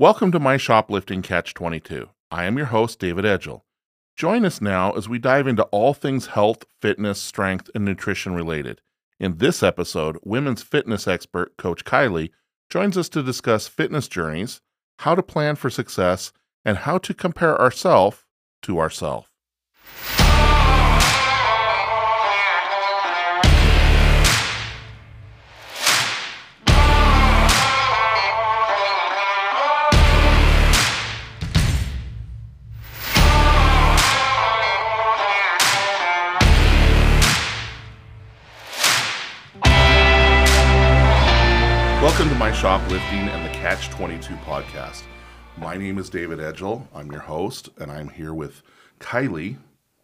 Welcome to my Shoplifting Catch 22. I am your host, David Edgel. Join us now as we dive into all things health, fitness, strength, and nutrition related. In this episode, women's fitness expert Coach Kylie joins us to discuss fitness journeys, how to plan for success, and how to compare ourselves to ourselves. Welcome to my Shoplifting and the Catch 22 podcast. My name is David Edgel. I'm your host, and I'm here with Kylie.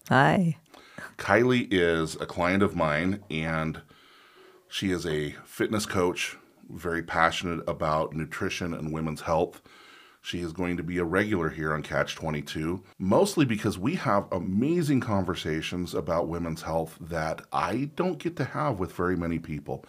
Hi. Kylie is a client of mine, and she is a fitness coach, very passionate about nutrition and women's health. She is going to be a regular here on Catch 22, mostly because we have amazing conversations about women's health that I don't get to have with very many people.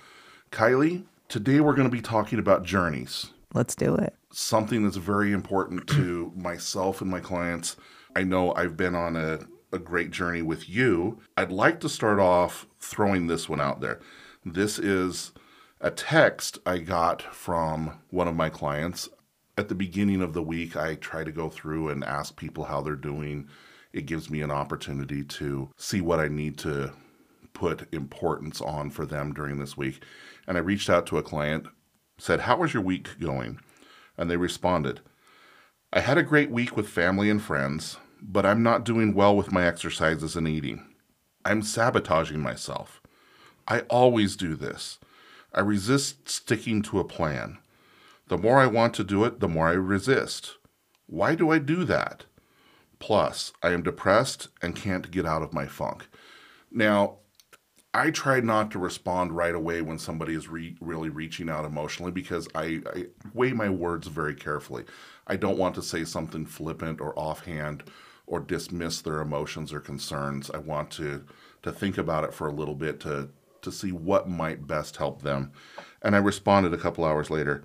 Kylie, today we're going to be talking about journeys Let's do it. something that's very important to myself and my clients. I know I've been on a, a great journey with you. I'd like to start off throwing this one out there. This is a text I got from one of my clients. At the beginning of the week, I try to go through and ask people how they're doing. It gives me an opportunity to see what I need to put importance on for them during this week. And I reached out to a client, said, How was your week going? And they responded, I had a great week with family and friends, but I'm not doing well with my exercises and eating. I'm sabotaging myself. I always do this. I resist sticking to a plan. The more I want to do it, the more I resist. Why do I do that? Plus, I am depressed and can't get out of my funk. Now, I try not to respond right away when somebody is re- really reaching out emotionally because I, I weigh my words very carefully. I don't want to say something flippant or offhand or dismiss their emotions or concerns. I want to to think about it for a little bit to to see what might best help them. And I responded a couple hours later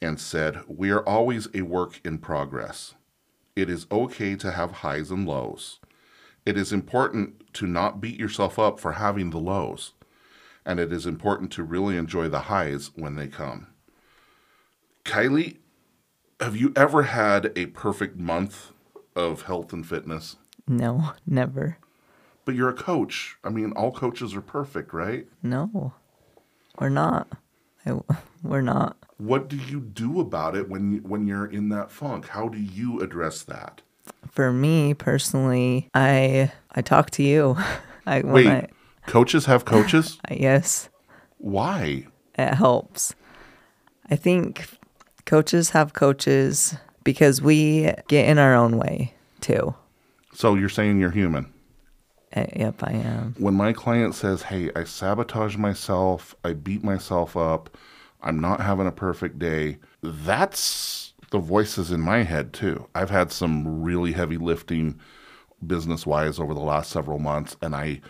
and said, "We are always a work in progress. It is okay to have highs and lows." It is important to not beat yourself up for having the lows, and it is important to really enjoy the highs when they come. Kylie, have you ever had a perfect month of health and fitness? No, never. But you're a coach. I mean, all coaches are perfect, right? No, we're not. I, we're not. What do you do about it when when you're in that funk? How do you address that? For me personally, I I talk to you. I when Wait, I, coaches have coaches? I yes, Why? it helps. I think coaches have coaches because we get in our own way too. So you're saying you're human. Uh, yep, I am. when my client says, Hey, I sabotage myself, I beat myself up, I'm not having a perfect day, that's the voices in my head too. I've had some really heavy lifting business wise over the last several months, and I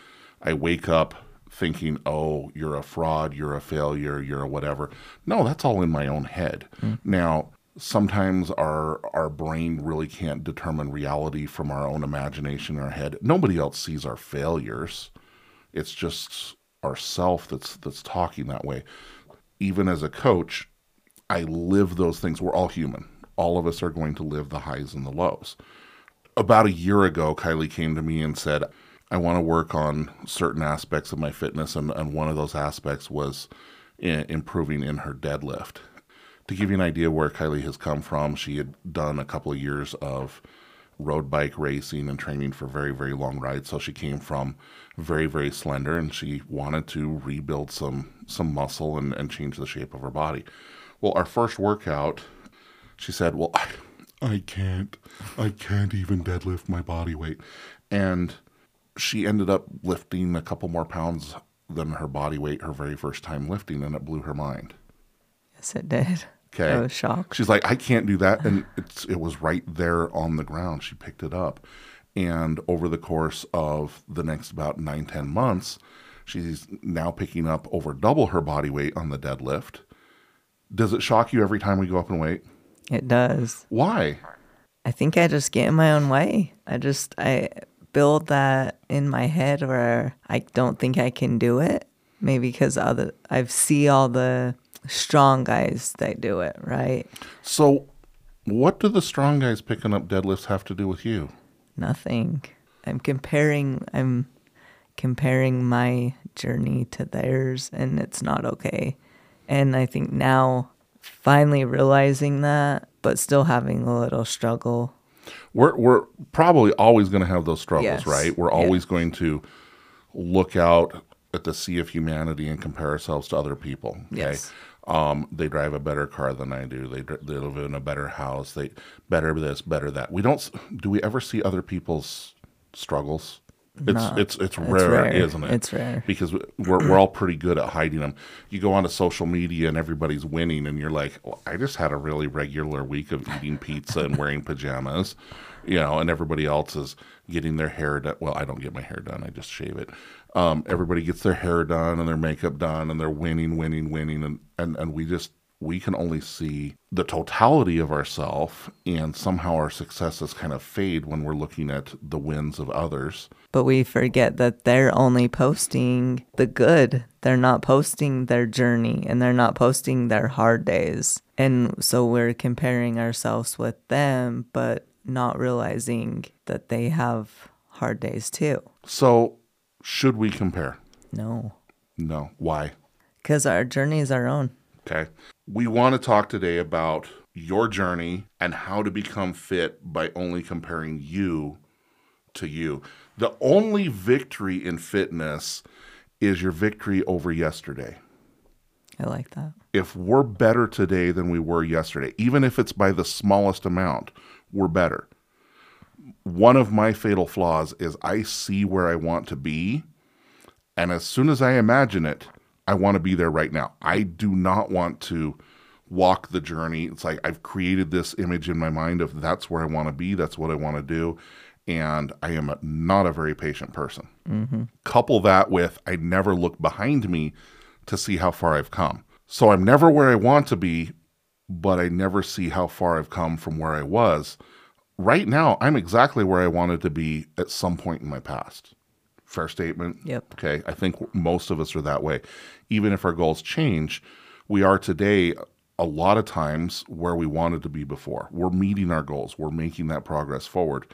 I wake up thinking, Oh, you're a fraud, you're a failure, you're a whatever. No, that's all in my own head. Mm. Now, sometimes our our brain really can't determine reality from our own imagination in our head. Nobody else sees our failures. It's just ourself that's that's talking that way. Even as a coach, I live those things. We're all human. All of us are going to live the highs and the lows. About a year ago, Kylie came to me and said, I want to work on certain aspects of my fitness. And, and one of those aspects was i- improving in her deadlift. To give you an idea where Kylie has come from, she had done a couple of years of road bike racing and training for very, very long rides. So she came from very, very slender and she wanted to rebuild some some muscle and, and change the shape of her body. Well, our first workout, she said, Well, I, I can't. I can't even deadlift my body weight. And she ended up lifting a couple more pounds than her body weight her very first time lifting, and it blew her mind. Yes, it did. Okay. I was shocked. She's like, I can't do that. And it's it was right there on the ground. She picked it up. And over the course of the next about nine, ten months, she's now picking up over double her body weight on the deadlift. Does it shock you every time we go up and weight? It does. Why? I think I just get in my own way. I just I build that in my head where I don't think I can do it. Maybe because other I see all the strong guys that do it, right? So, what do the strong guys picking up deadlifts have to do with you? Nothing. I'm comparing I'm comparing my journey to theirs and it's not okay. And I think now finally realizing that but still having a little struggle. We're we're probably always going to have those struggles, Yes. right? We're Yeah. always going to look out at the sea of humanity and compare ourselves to other people. Okay. Yes. Um, they drive a better car than I do. They they live in a better house. They better this, better that. We don't. Do we ever see other people's struggles? It's No. it's it's It's rare, rare. isn't it? It's rare. because we're we're all pretty good at hiding them. You go onto social media and everybody's winning, and you're like, well, I just had a really regular week of eating pizza and wearing pajamas, you know, and everybody else is getting their hair done. Well, I don't get my hair done; I just shave it. Um, everybody gets their hair done and their makeup done, and they're winning, winning, winning, and and and we just we can only see the totality of ourself, and somehow our successes kind of fade when we're looking at the wins of others. But we forget that they're only posting the good. They're not posting their journey and they're not posting their hard days. And so we're comparing ourselves with them, but not realizing that they have hard days too. So, should we compare? No, No. Why? because our journey is our own. Okay. We want to talk today about your journey and how to become fit by only comparing you to you. The only victory in fitness is your victory over yesterday. I like that. If we're better today than we were yesterday, even if it's by the smallest amount, we're better. One of my fatal flaws is I see where I want to be, and as soon as I imagine it, I want to be there right now. I do not want to walk the journey. It's like I've created this image in my mind of that's where I want to be, that's what I want to do, and I am not a very patient person. Mm-hmm. Couple that with I never look behind me to see how far I've come. So I'm never where I want to be, but I never see how far I've come from where I was. Right now, I'm exactly where I wanted to be at some point in my past. Fair statement? Yep. Okay. I think most of us are that way. Even if our goals change, we are today a lot of times where we wanted to be before. We're meeting our goals, we're making that progress forward,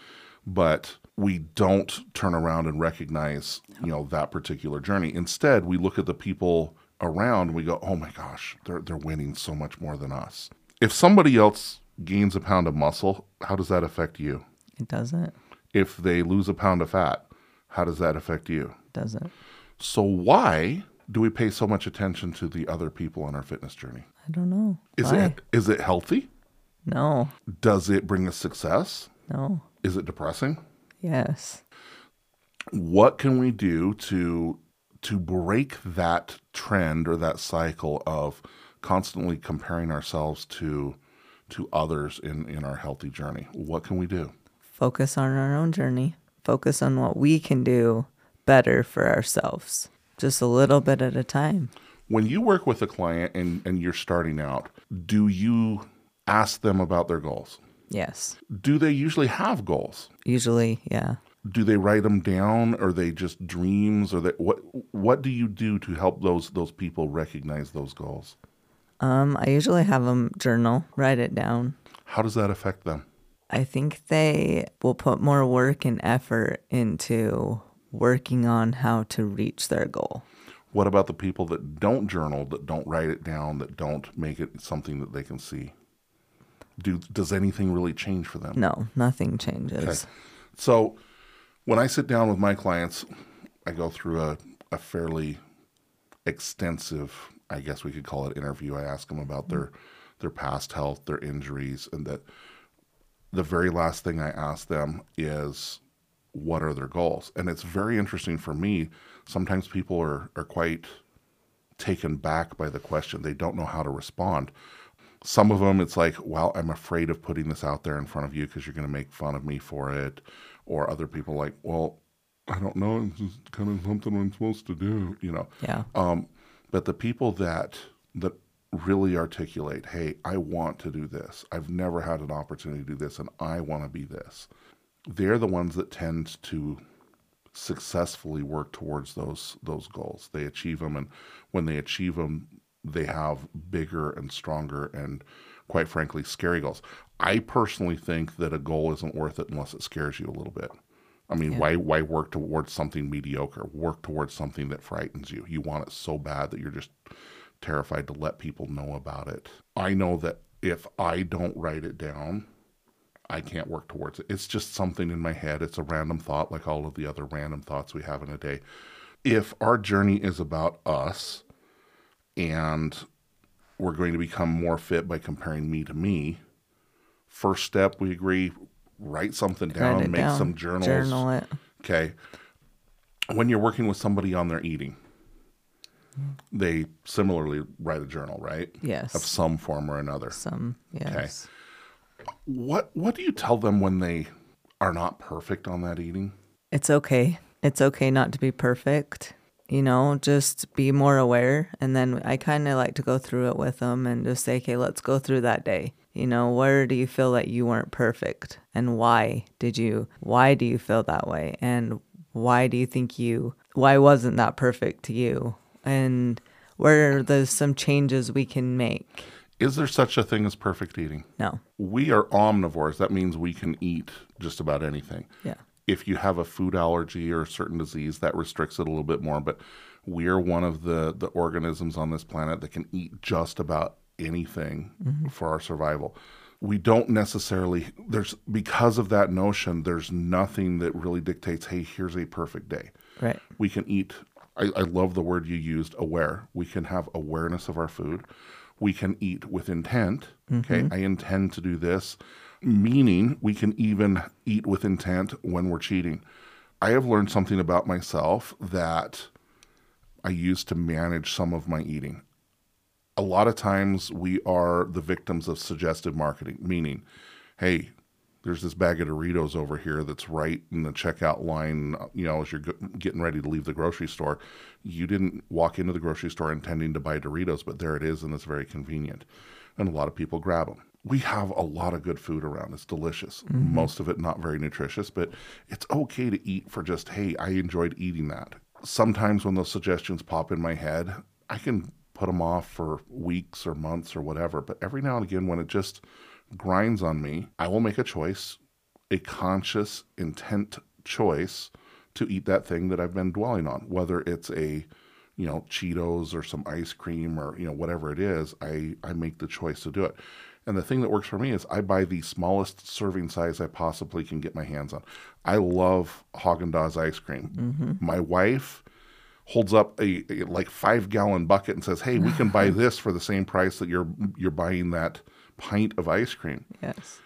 but we don't turn around and recognize, you know, that particular journey. Instead, we look at the people around and we go, "Oh my gosh, they're they're winning so much more than us." If somebody else gains a pound of muscle, how does that affect you? It doesn't. If they lose a pound of fat, how does that affect you? Doesn't. So why do we pay so much attention to the other people on our fitness journey? I don't know. Is Why? it is it healthy? No. Does it bring us success? No. Is it depressing? Yes. What can we do to to break that trend or that cycle of constantly comparing ourselves to to others in in our healthy journey? What can we do? Focus on our own journey. Focus on what we can do better for ourselves. Just a little bit at a time. When you work with a client and, and you're starting out, do you ask them about their goals? Yes. Do they usually have goals? Usually, yeah. Do they write them down or are they just dreams or they, what what do you do to help those those people recognize those goals? Um, I usually have them journal, write it down. How does that affect them? I think they will put more work and effort into working on how to reach their goal. What about the people that don't journal, that don't write it down, that don't make it something that they can see? Do does anything really change for them? No, nothing changes. Okay. So when I sit down with my clients, I go through a, a fairly extensive, I guess we could call it interview. I ask them about mm-hmm. their their past health, their injuries, and that the very last thing I ask them is what are their goals? And it's very interesting for me. Sometimes people are, are quite taken back by the question. They don't know how to respond. Some of them, it's like, well, I'm afraid of putting this out there in front of you because you're going to make fun of me for it. Or other people, like, well, I don't know. It's just kind of something I'm supposed to do, you know. Yeah. Um, but the people that that really articulate, hey, I want to do this. I've never had an opportunity to do this, and I want to be this. They're the ones that tend to successfully work towards those those goals. They achieve them, and when they achieve them, they have bigger and stronger and, quite frankly, scary goals. I personally think that a goal isn't worth it unless it scares you a little bit. I mean, Yeah. why why work towards something mediocre? Work towards something that frightens you. You want it so bad that you're just terrified to let people know about it. I know that if I don't write it down, I can't work towards it. It's just something in my head. It's a random thought, like all of the other random thoughts we have in a day. If our journey is about us and we're going to become more fit by comparing me to me, first step, we agree, write something down, Write make down. some journals. Journal it. Okay. When you're working with somebody on their eating, they similarly write a journal, right? Yes. Of some form or another. Some. Yes. What what do you tell them when they are not perfect on that eating? It's okay. It's okay not to be perfect. You know, just be more aware. And then I kind of like to go through it with them and just say, okay, let's go through that day. You know, where do you feel that you weren't perfect? And why did you, why do you feel that way? And why do you think you, why wasn't that perfect to you? And where are the some changes we can make? Is there such a thing as perfect eating? No. We are omnivores. That means we can eat just about anything. Yeah. if you have a food allergy or a certain disease, that restricts it a little bit more. But we are one of the, the organisms on this planet that can eat just about anything mm-hmm. for our survival. We don't necessarily, there's, because of that notion, there's nothing that really dictates, hey, here's a perfect day. Right. We can eat, I, I love the word you used, aware. We can have awareness of our food. We can eat with intent. Okay, mm-hmm. I intend to do this, meaning we can even eat with intent when we're cheating. I have learned something about myself that I use to manage some of my eating. A lot of times we are the victims of suggestive marketing, meaning, hey, there's this bag of Doritos over here that's right in the checkout line, you know, as you're getting ready to leave the grocery store. You didn't walk into the grocery store intending to buy Doritos, but there it is, and it's very convenient. And a lot of people grab them. We have a lot of good food around. It's delicious. Mm-hmm. Most of it not very nutritious, but it's okay to eat for just, hey, I enjoyed eating that. Sometimes when those suggestions pop in my head, I can put them off for weeks or months or whatever. But every now and again, when it just grinds on me, I will make a choice, a conscious intent choice to eat that thing that I've been dwelling on, whether it's a you know Cheetos or some ice cream or you know whatever it is, I I make the choice to do it. And the thing that works for me is I buy the smallest serving size I possibly can get my hands on. I love Haagen Dazs ice cream. Mm-hmm. My wife holds up a, a like five gallon bucket and says, "Hey, we can buy this for the same price that you're you're buying that pint of ice cream." Yes.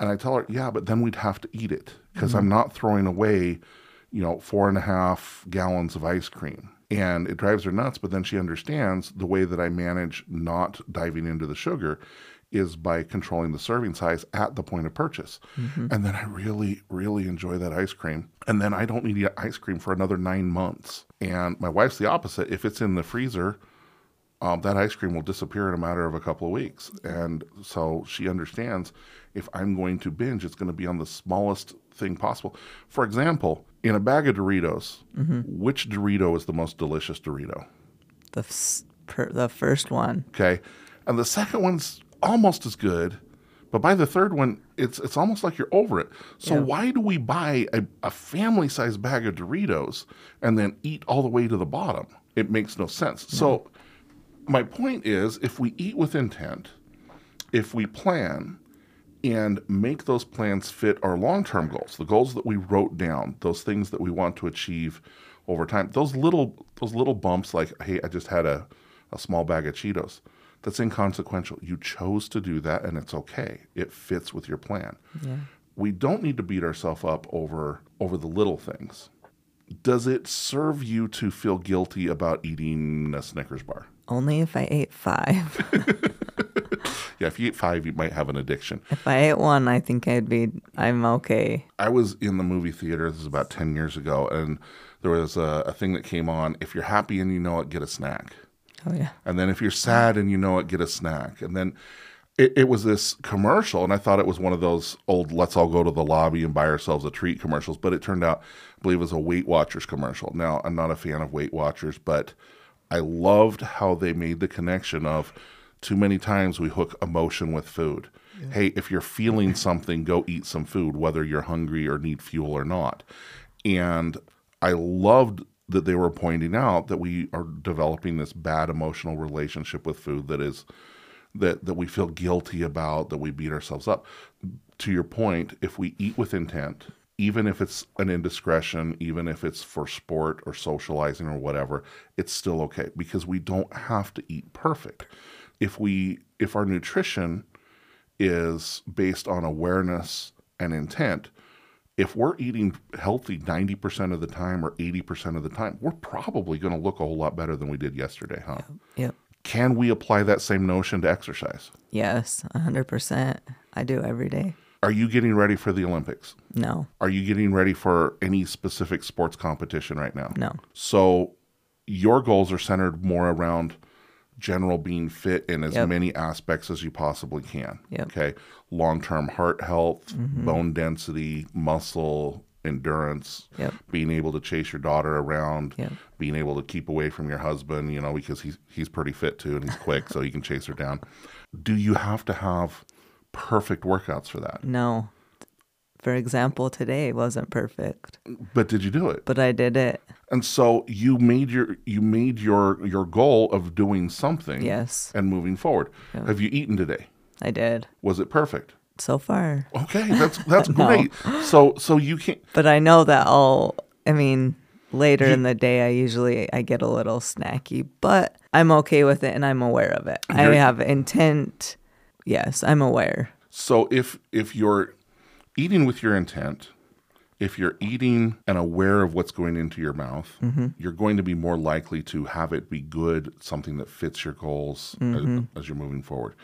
And I tell her, "Yeah, but then we'd have to eat it because I'm mm-hmm. not throwing away, you know, four and a half gallons of ice cream." And it drives her nuts. But then she understands the way that I manage not diving into the sugar is by controlling the serving size at the point of purchase. Mm-hmm. And then I really, really enjoy that ice cream. And then I don't need to eat ice cream for another nine months. And my wife's the opposite. If it's in the freezer, um, that ice cream will disappear in a matter of a couple of weeks. And so she understands if I'm going to binge, it's going to be on the smallest thing possible. For example, in a bag of Doritos, which Dorito is the most delicious Dorito? The f- per, the first one. Okay. And the second one's almost as good, but by the third one, it's it's almost like you're over it. So Yeah. why do we buy a, a family size bag of Doritos and then eat all the way to the bottom? It makes no sense. So my point is if we eat with intent, if we plan and make those plans fit our long-term goals, the goals that we wrote down, those things that we want to achieve over time, those little those little bumps like, hey, I just had a, a small bag of Cheetos. That's inconsequential. You chose to do that and it's okay. It fits with your plan. Yeah. We don't need to beat ourselves up over over the little things. Does it serve you to feel guilty about eating a Snickers bar? Only if I ate five. Yeah, if you eat five, you might have an addiction. if I ate one, I think I'd be. I'm okay. I was in the movie theater. This is about ten years ago, and there was a, a thing that came on. If you're happy and you know it, get a snack. Oh yeah. And then if you're sad and you know it, get a snack. And then it, it was this commercial, and I thought it was one of those old let's all go to the lobby and buy ourselves a treat commercials, but it turned out, believe it was a Weight Watchers commercial. Now, I'm not a fan of Weight Watchers, but I loved how they made the connection of too many times we hook emotion with food. Hey, if you're feeling something, go eat some food, whether you're hungry or need fuel or not. And I loved that they were pointing out that we are developing this bad emotional relationship with food that is that that we feel guilty about, that we beat ourselves up. To your point, if we eat with intent, even if it's an indiscretion, even if it's for sport or socializing or whatever, it's still okay because we don't have to eat perfect. If we if our nutrition is based on awareness and intent, if we're eating healthy 90% of the time or 80% of the time, we're probably going to look a whole lot better than we did yesterday, huh? Yep. Can we apply that same notion to exercise? Yes, 100%. I do every day. Are you getting ready for the Olympics? No, Are you getting ready for any specific sports competition right now? no. So your goals are centered more around general being fit in as Yep. many aspects as you possibly can. Yep. Okay. Long term heart health, mm-hmm. bone density, muscle, endurance, Yep. being able to chase your daughter around, Yep. being able to keep away from your husband, you know, because he's he's pretty fit too and he's quick, so he can chase her down. Do you have to have perfect workouts for that? No. For example, today wasn't perfect, But did you do it? but I did it. And so you made your you made your your goal of doing something Yes, and moving forward. Have you eaten today? I did. Was it perfect? So far. Okay, that's that's No. great. So so you can't But I know that I'll I mean, later in the day I usually I get a little snacky, but I'm okay with it and I'm aware of it. I have intent. Yes, I'm aware. so if if you're eating with your intent, if you're eating and aware of what's going into your mouth, mm-hmm. you're going to be more likely to have it be good, something that fits your goals as, as you're moving forward.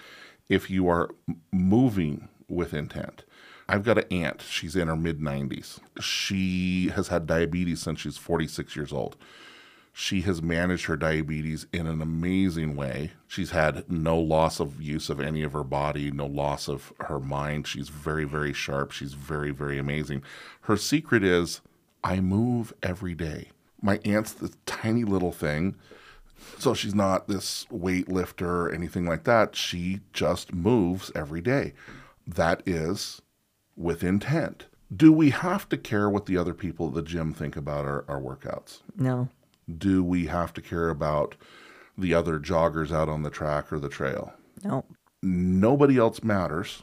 If you are moving with intent, I've got an aunt. She's in her mid 90s. She has had diabetes since she's 46 years old. She has managed her diabetes in an amazing way. She's had no loss of use of any of her body, no loss of her mind. She's very, very sharp. She's very, very amazing. Her secret is I move every day. My aunt's this tiny little thing. So she's not this weightlifter or anything like that. She just moves every day. That is with intent. Do we have to care what the other people at the gym think about our, our workouts? No. Do we have to care about the other joggers out on the track or the trail? No. Nobody else matters.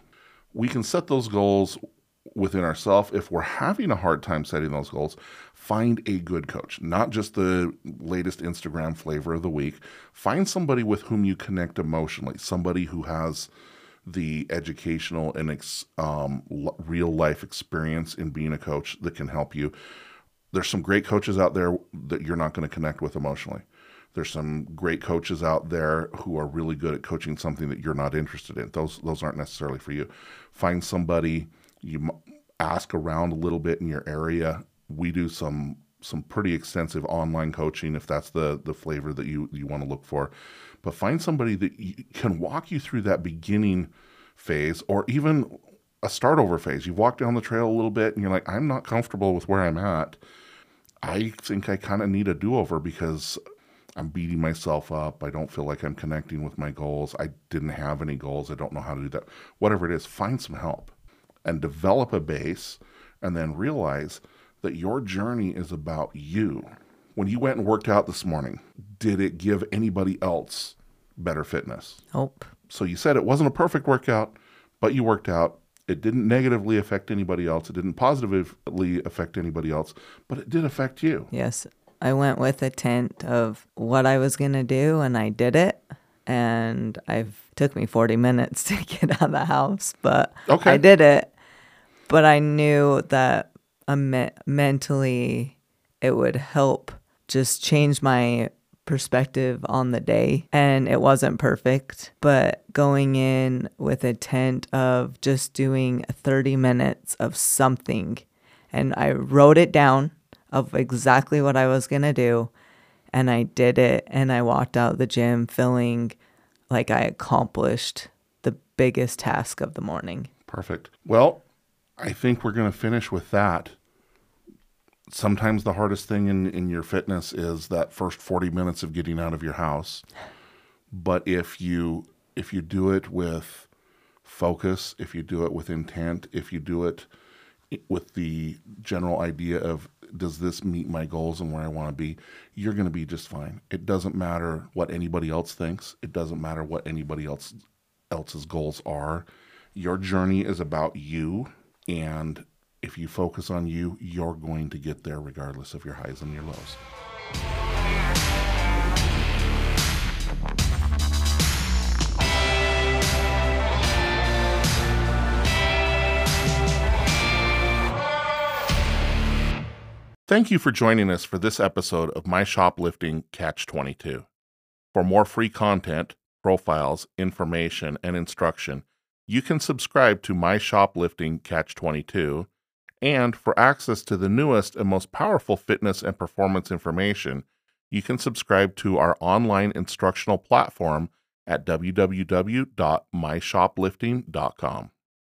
We can set those goals within ourselves. If we're having a hard time setting those goals, find a good coach, not just the latest Instagram flavor of the week. Find somebody with whom you connect emotionally, somebody who has the educational and ex, um, real life experience in being a coach that can help you there's some great coaches out there that you're not going to connect with emotionally. There's some great coaches out there who are really good at coaching something that you're not interested in. Those those aren't necessarily for you. Find somebody you ask around a little bit in your area. We do some some pretty extensive online coaching if that's the the flavor that you you want to look for. But find somebody that can walk you through that beginning phase or even a start over phase. You've walked down the trail a little bit and you're like, I'm not comfortable with where I'm at. I think I kind of need a do over because I'm beating myself up. I don't feel like I'm connecting with my goals. I didn't have any goals. I don't know how to do that. Whatever it is, find some help and develop a base and then realize that your journey is about you. When you went and worked out this morning, did it give anybody else better fitness? Nope. So you said it wasn't a perfect workout, but you worked out. It didn't negatively affect anybody else. It didn't positively affect anybody else, but it did affect you. Yes. I went with a tent of what I was going to do and I did it. And I've took me 40 minutes to get out of the house, but Okay. I did it. But I knew that uh, me- mentally it would help just change my perspective on the day. And it wasn't perfect, but going in with a tent of just doing 30 minutes of something. And I wrote it down of exactly what I was going to do. and I did it and I walked out the gym feeling like I accomplished the biggest task of the morning. Perfect. Well, I think we're going to finish with that. Sometimes the hardest thing in, in your fitness is that first 40 minutes of getting out of your house. But if you if you do it with focus, if you do it with intent, if you do it with the general idea of does this meet my goals and where I want to be, you're going to be just fine. It doesn't matter what anybody else thinks. It doesn't matter what anybody else else's goals are. Your journey is about you and if you focus on you, you're going to get there regardless of your highs and your lows. Thank you for joining us for this episode of My Shoplifting Catch 22. For more free content, profiles, information, and instruction, you can subscribe to My Shoplifting Catch 22. And for access to the newest and most powerful fitness and performance information, you can subscribe to our online instructional platform at www.myshoplifting.com.